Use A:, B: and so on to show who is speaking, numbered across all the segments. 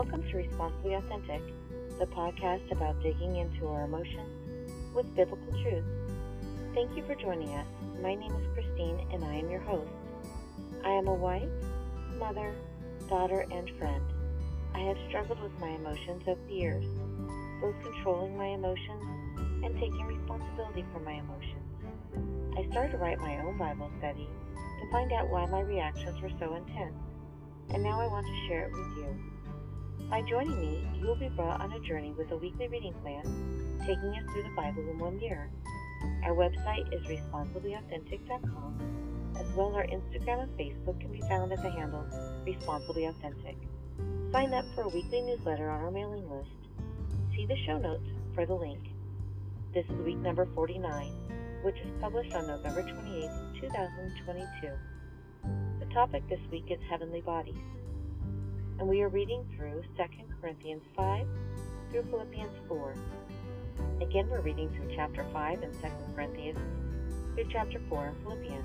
A: Welcome to Responsibly Authentic, the podcast about digging into our emotions with biblical truth. Thank you for joining us. My name is Christine and I am your host. I am a wife, mother, daughter, and friend. I have struggled with my emotions over the years, both controlling my emotions and taking responsibility for my emotions. I started to write my own Bible study to find out why my reactions were so intense, and now I want to share it with you. By joining me, you will be brought on a journey with a weekly reading plan, taking us through the Bible in one year. Our website is responsiblyauthentic.com, as well as our Instagram and Facebook can be found at the handle Responsibly Authentic. Sign up for a weekly newsletter on our mailing list. See the show notes for the link. This is week number 49, which is published on November 28, 2022. The topic this week is Heavenly Bodies and we are reading through 2 Corinthians 5 through Philippians 4. Again, we're reading through chapter 5 in 2 Corinthians through chapter 4 in Philippians.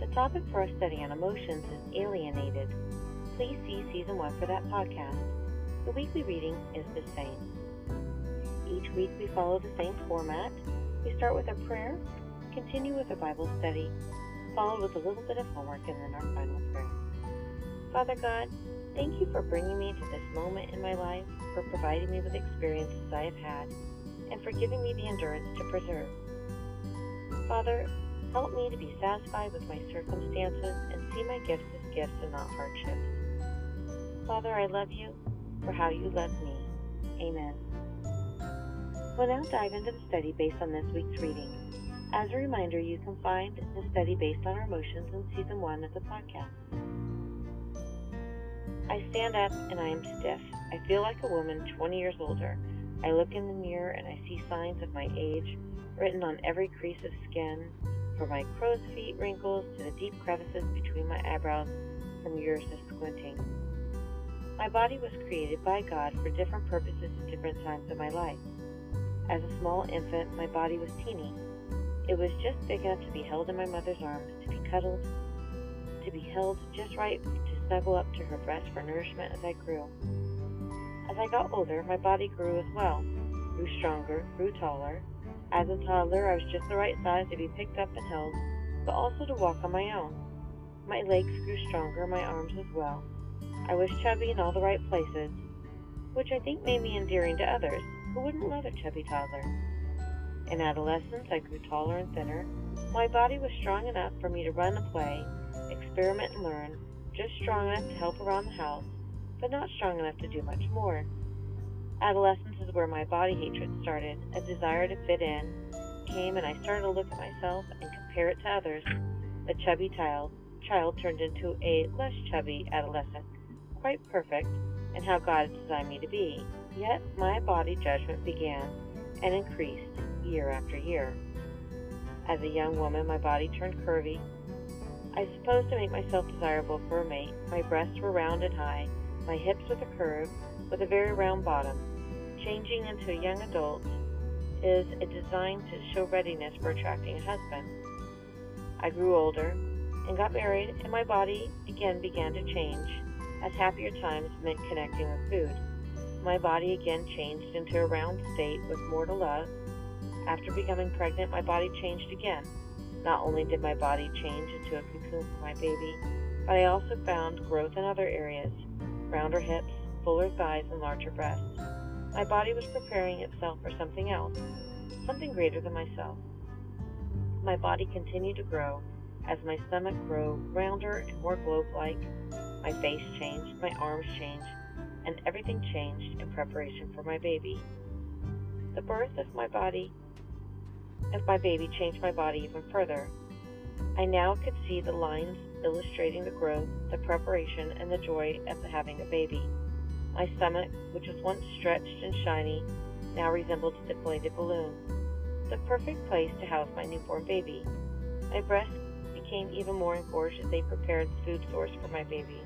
A: The topic for our study on emotions is alienated. Please see season 1 for that podcast. The weekly reading is the same. Each week we follow the same format. We start with a prayer, continue with a Bible study, followed with a little bit of homework, and then our final prayer. Father God, Thank you for bringing me to this moment in my life, for providing me with experiences I have had, and for giving me the endurance to preserve. Father, help me to be satisfied with my circumstances and see my gifts as gifts and not hardships. Father, I love you for how you love me. Amen. We'll now dive into the study based on this week's reading. As a reminder, you can find the study based on our emotions in season one of the podcast. I stand up and I am stiff. I feel like a woman 20 years older. I look in the mirror and I see signs of my age written on every crease of skin, from my crow's feet wrinkles to the deep crevices between my eyebrows from years of squinting. My body was created by God for different purposes at different times of my life. As a small infant, my body was teeny. It was just big enough to be held in my mother's arms, to be cuddled, to be held just right snuggle up to her breast for nourishment as I grew. As I got older, my body grew as well, grew stronger, grew taller. As a toddler, I was just the right size to be picked up and held, but also to walk on my own. My legs grew stronger, my arms as well. I was chubby in all the right places, which I think made me endearing to others. Who wouldn't love a chubby toddler? In adolescence, I grew taller and thinner. My body was strong enough for me to run and play, experiment and learn, just strong enough to help around the house, but not strong enough to do much more. Adolescence is where my body hatred started. A desire to fit in came, and I started to look at myself and compare it to others. A chubby child, child turned into a less chubby adolescent, quite perfect and how God had designed me to be. Yet my body judgment began and increased year after year. As a young woman, my body turned curvy I suppose to make myself desirable for a mate, my breasts were round and high, my hips with a curve, with a very round bottom. Changing into a young adult is a design to show readiness for attracting a husband. I grew older and got married, and my body again began to change, as happier times meant connecting with food. My body again changed into a round state with more to love. After becoming pregnant, my body changed again not only did my body change into a cocoon for my baby, but I also found growth in other areas rounder hips, fuller thighs, and larger breasts. My body was preparing itself for something else, something greater than myself. My body continued to grow as my stomach grew rounder and more globe like. My face changed, my arms changed, and everything changed in preparation for my baby. The birth of my body of my baby changed my body even further. I now could see the lines illustrating the growth, the preparation, and the joy of having a baby. My stomach, which was once stretched and shiny, now resembled a deflated balloon. The perfect place to house my newborn baby. My breasts became even more engorged as they prepared the food source for my baby.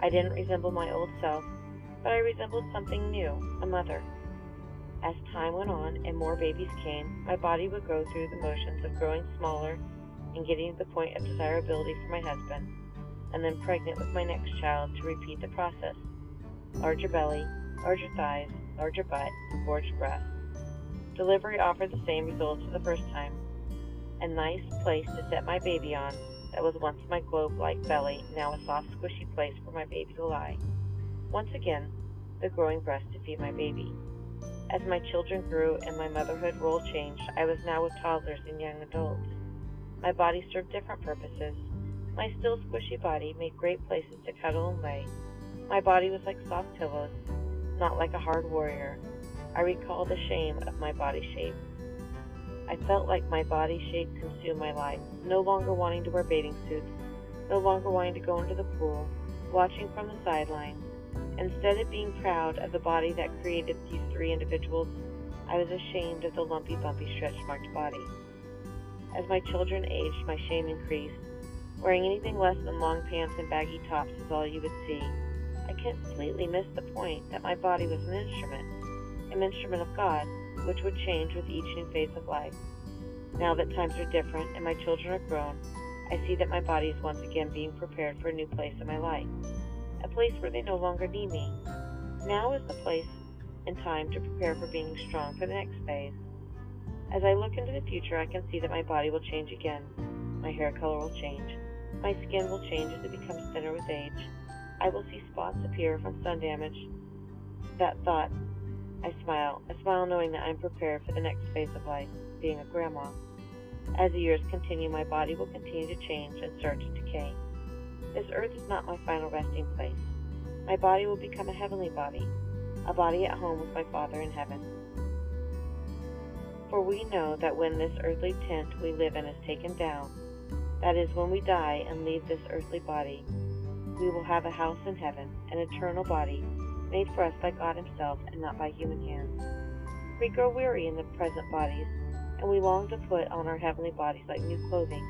A: I didn't resemble my old self, but I resembled something new, a mother. As time went on and more babies came, my body would go through the motions of growing smaller and getting to the point of desirability for my husband, and then pregnant with my next child to repeat the process. larger belly, larger thighs, larger butt, gorged breasts. Delivery offered the same results as the first time. A nice place to set my baby on that was once my globe-like belly, now a soft, squishy place for my baby to lie. Once again, the growing breast to feed my baby. As my children grew and my motherhood role changed, I was now with toddlers and young adults. My body served different purposes. My still squishy body made great places to cuddle and lay. My body was like soft pillows, not like a hard warrior. I recall the shame of my body shape. I felt like my body shape consumed my life, no longer wanting to wear bathing suits, no longer wanting to go into the pool, watching from the sidelines. Instead of being proud of the body that created these three individuals, I was ashamed of the lumpy, bumpy, stretch marked body. As my children aged, my shame increased. Wearing anything less than long pants and baggy tops was all you would see. I completely missed the point that my body was an instrument, an instrument of God, which would change with each new phase of life. Now that times are different and my children are grown, I see that my body is once again being prepared for a new place in my life, a place where they no longer need me. Now is the place and time to prepare for being strong for the next phase. As I look into the future, I can see that my body will change again. My hair color will change. My skin will change as it becomes thinner with age. I will see spots appear from sun damage. That thought I smile, I smile knowing that I'm prepared for the next phase of life, being a grandma. As the years continue, my body will continue to change and start to decay. This earth is not my final resting place. My body will become a heavenly body, a body at home with my Father in heaven. For we know that when this earthly tent we live in is taken down, that is, when we die and leave this earthly body, we will have a house in heaven, an eternal body made for us by God Himself and not by human hands. We grow weary in the present bodies, and we long to put on our heavenly bodies like new clothing.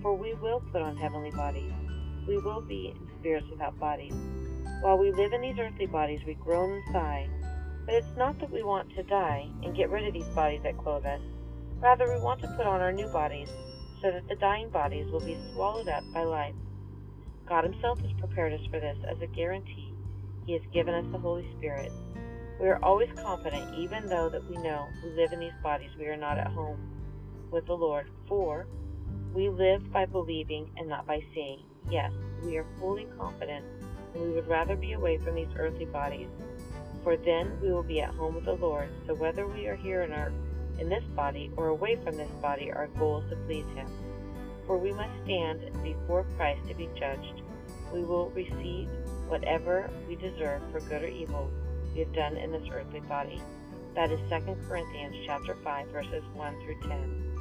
A: For we will put on heavenly bodies. We will be in spirits without bodies. While we live in these earthly bodies, we groan and sigh. But it's not that we want to die and get rid of these bodies that clothe us. Rather, we want to put on our new bodies so that the dying bodies will be swallowed up by life. God Himself has prepared us for this as a guarantee he has given us the Holy Spirit. We are always confident, even though that we know we live in these bodies, we are not at home with the Lord. For we live by believing and not by seeing. Yes, we are fully confident, and we would rather be away from these earthly bodies. For then we will be at home with the Lord. So whether we are here in our in this body or away from this body, our goal is to please Him. For we must stand before Christ to be judged. We will receive whatever we deserve for good or evil we have done in this earthly body. That is 2 Corinthians chapter 5 verses 1 through 10.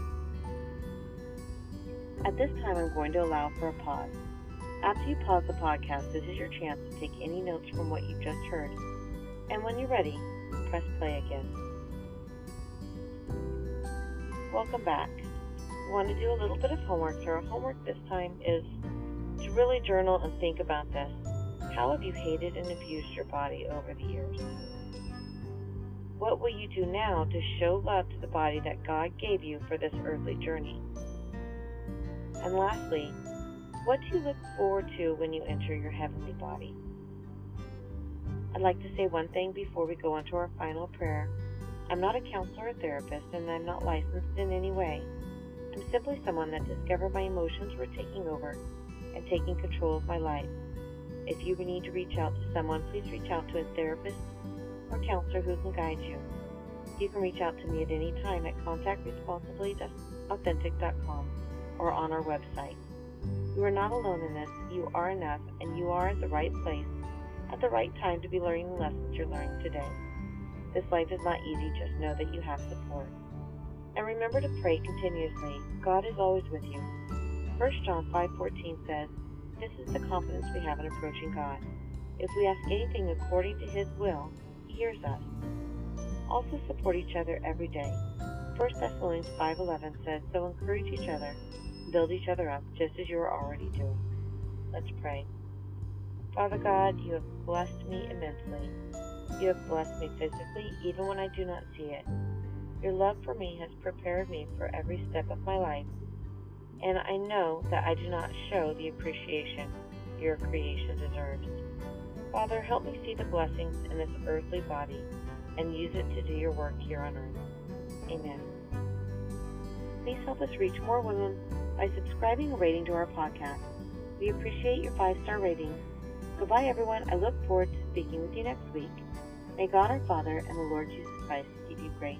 A: At this time I'm going to allow for a pause. After you pause the podcast, this is your chance to take any notes from what you've just heard. And when you're ready, press play again. Welcome back. We want to do a little bit of homework. So our homework this time is to really journal and think about this. How have you hated and abused your body over the years? What will you do now to show love to the body that God gave you for this earthly journey? And lastly, what do you look forward to when you enter your heavenly body? I'd like to say one thing before we go on to our final prayer. I'm not a counselor or therapist, and I'm not licensed in any way. I'm simply someone that discovered my emotions were taking over and taking control of my life. If you need to reach out to someone, please reach out to a therapist or counselor who can guide you. You can reach out to me at any time at contactresponsibly.authentic.com or on our website. You are not alone in this. You are enough, and you are at the right place at the right time to be learning the lessons you're learning today. This life is not easy, just know that you have support. And remember to pray continuously. God is always with you. 1 John 5:14 says, this is the confidence we have in approaching God. If we ask anything according to His will, He hears us. Also support each other every day. 1 Thessalonians 5.11 says, So encourage each other, build each other up, just as you are already doing. Let's pray. Father God, you have blessed me immensely. You have blessed me physically, even when I do not see it. Your love for me has prepared me for every step of my life and I know that I do not show the appreciation your creation deserves. Father, help me see the blessings in this earthly body and use it to do your work here on earth. Amen. Please help us reach more women by subscribing and rating to our podcast. We appreciate your five star ratings. Goodbye, everyone. I look forward to speaking with you next week. May God our Father and the Lord Jesus Christ give you grace,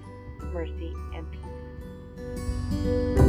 A: mercy, and peace.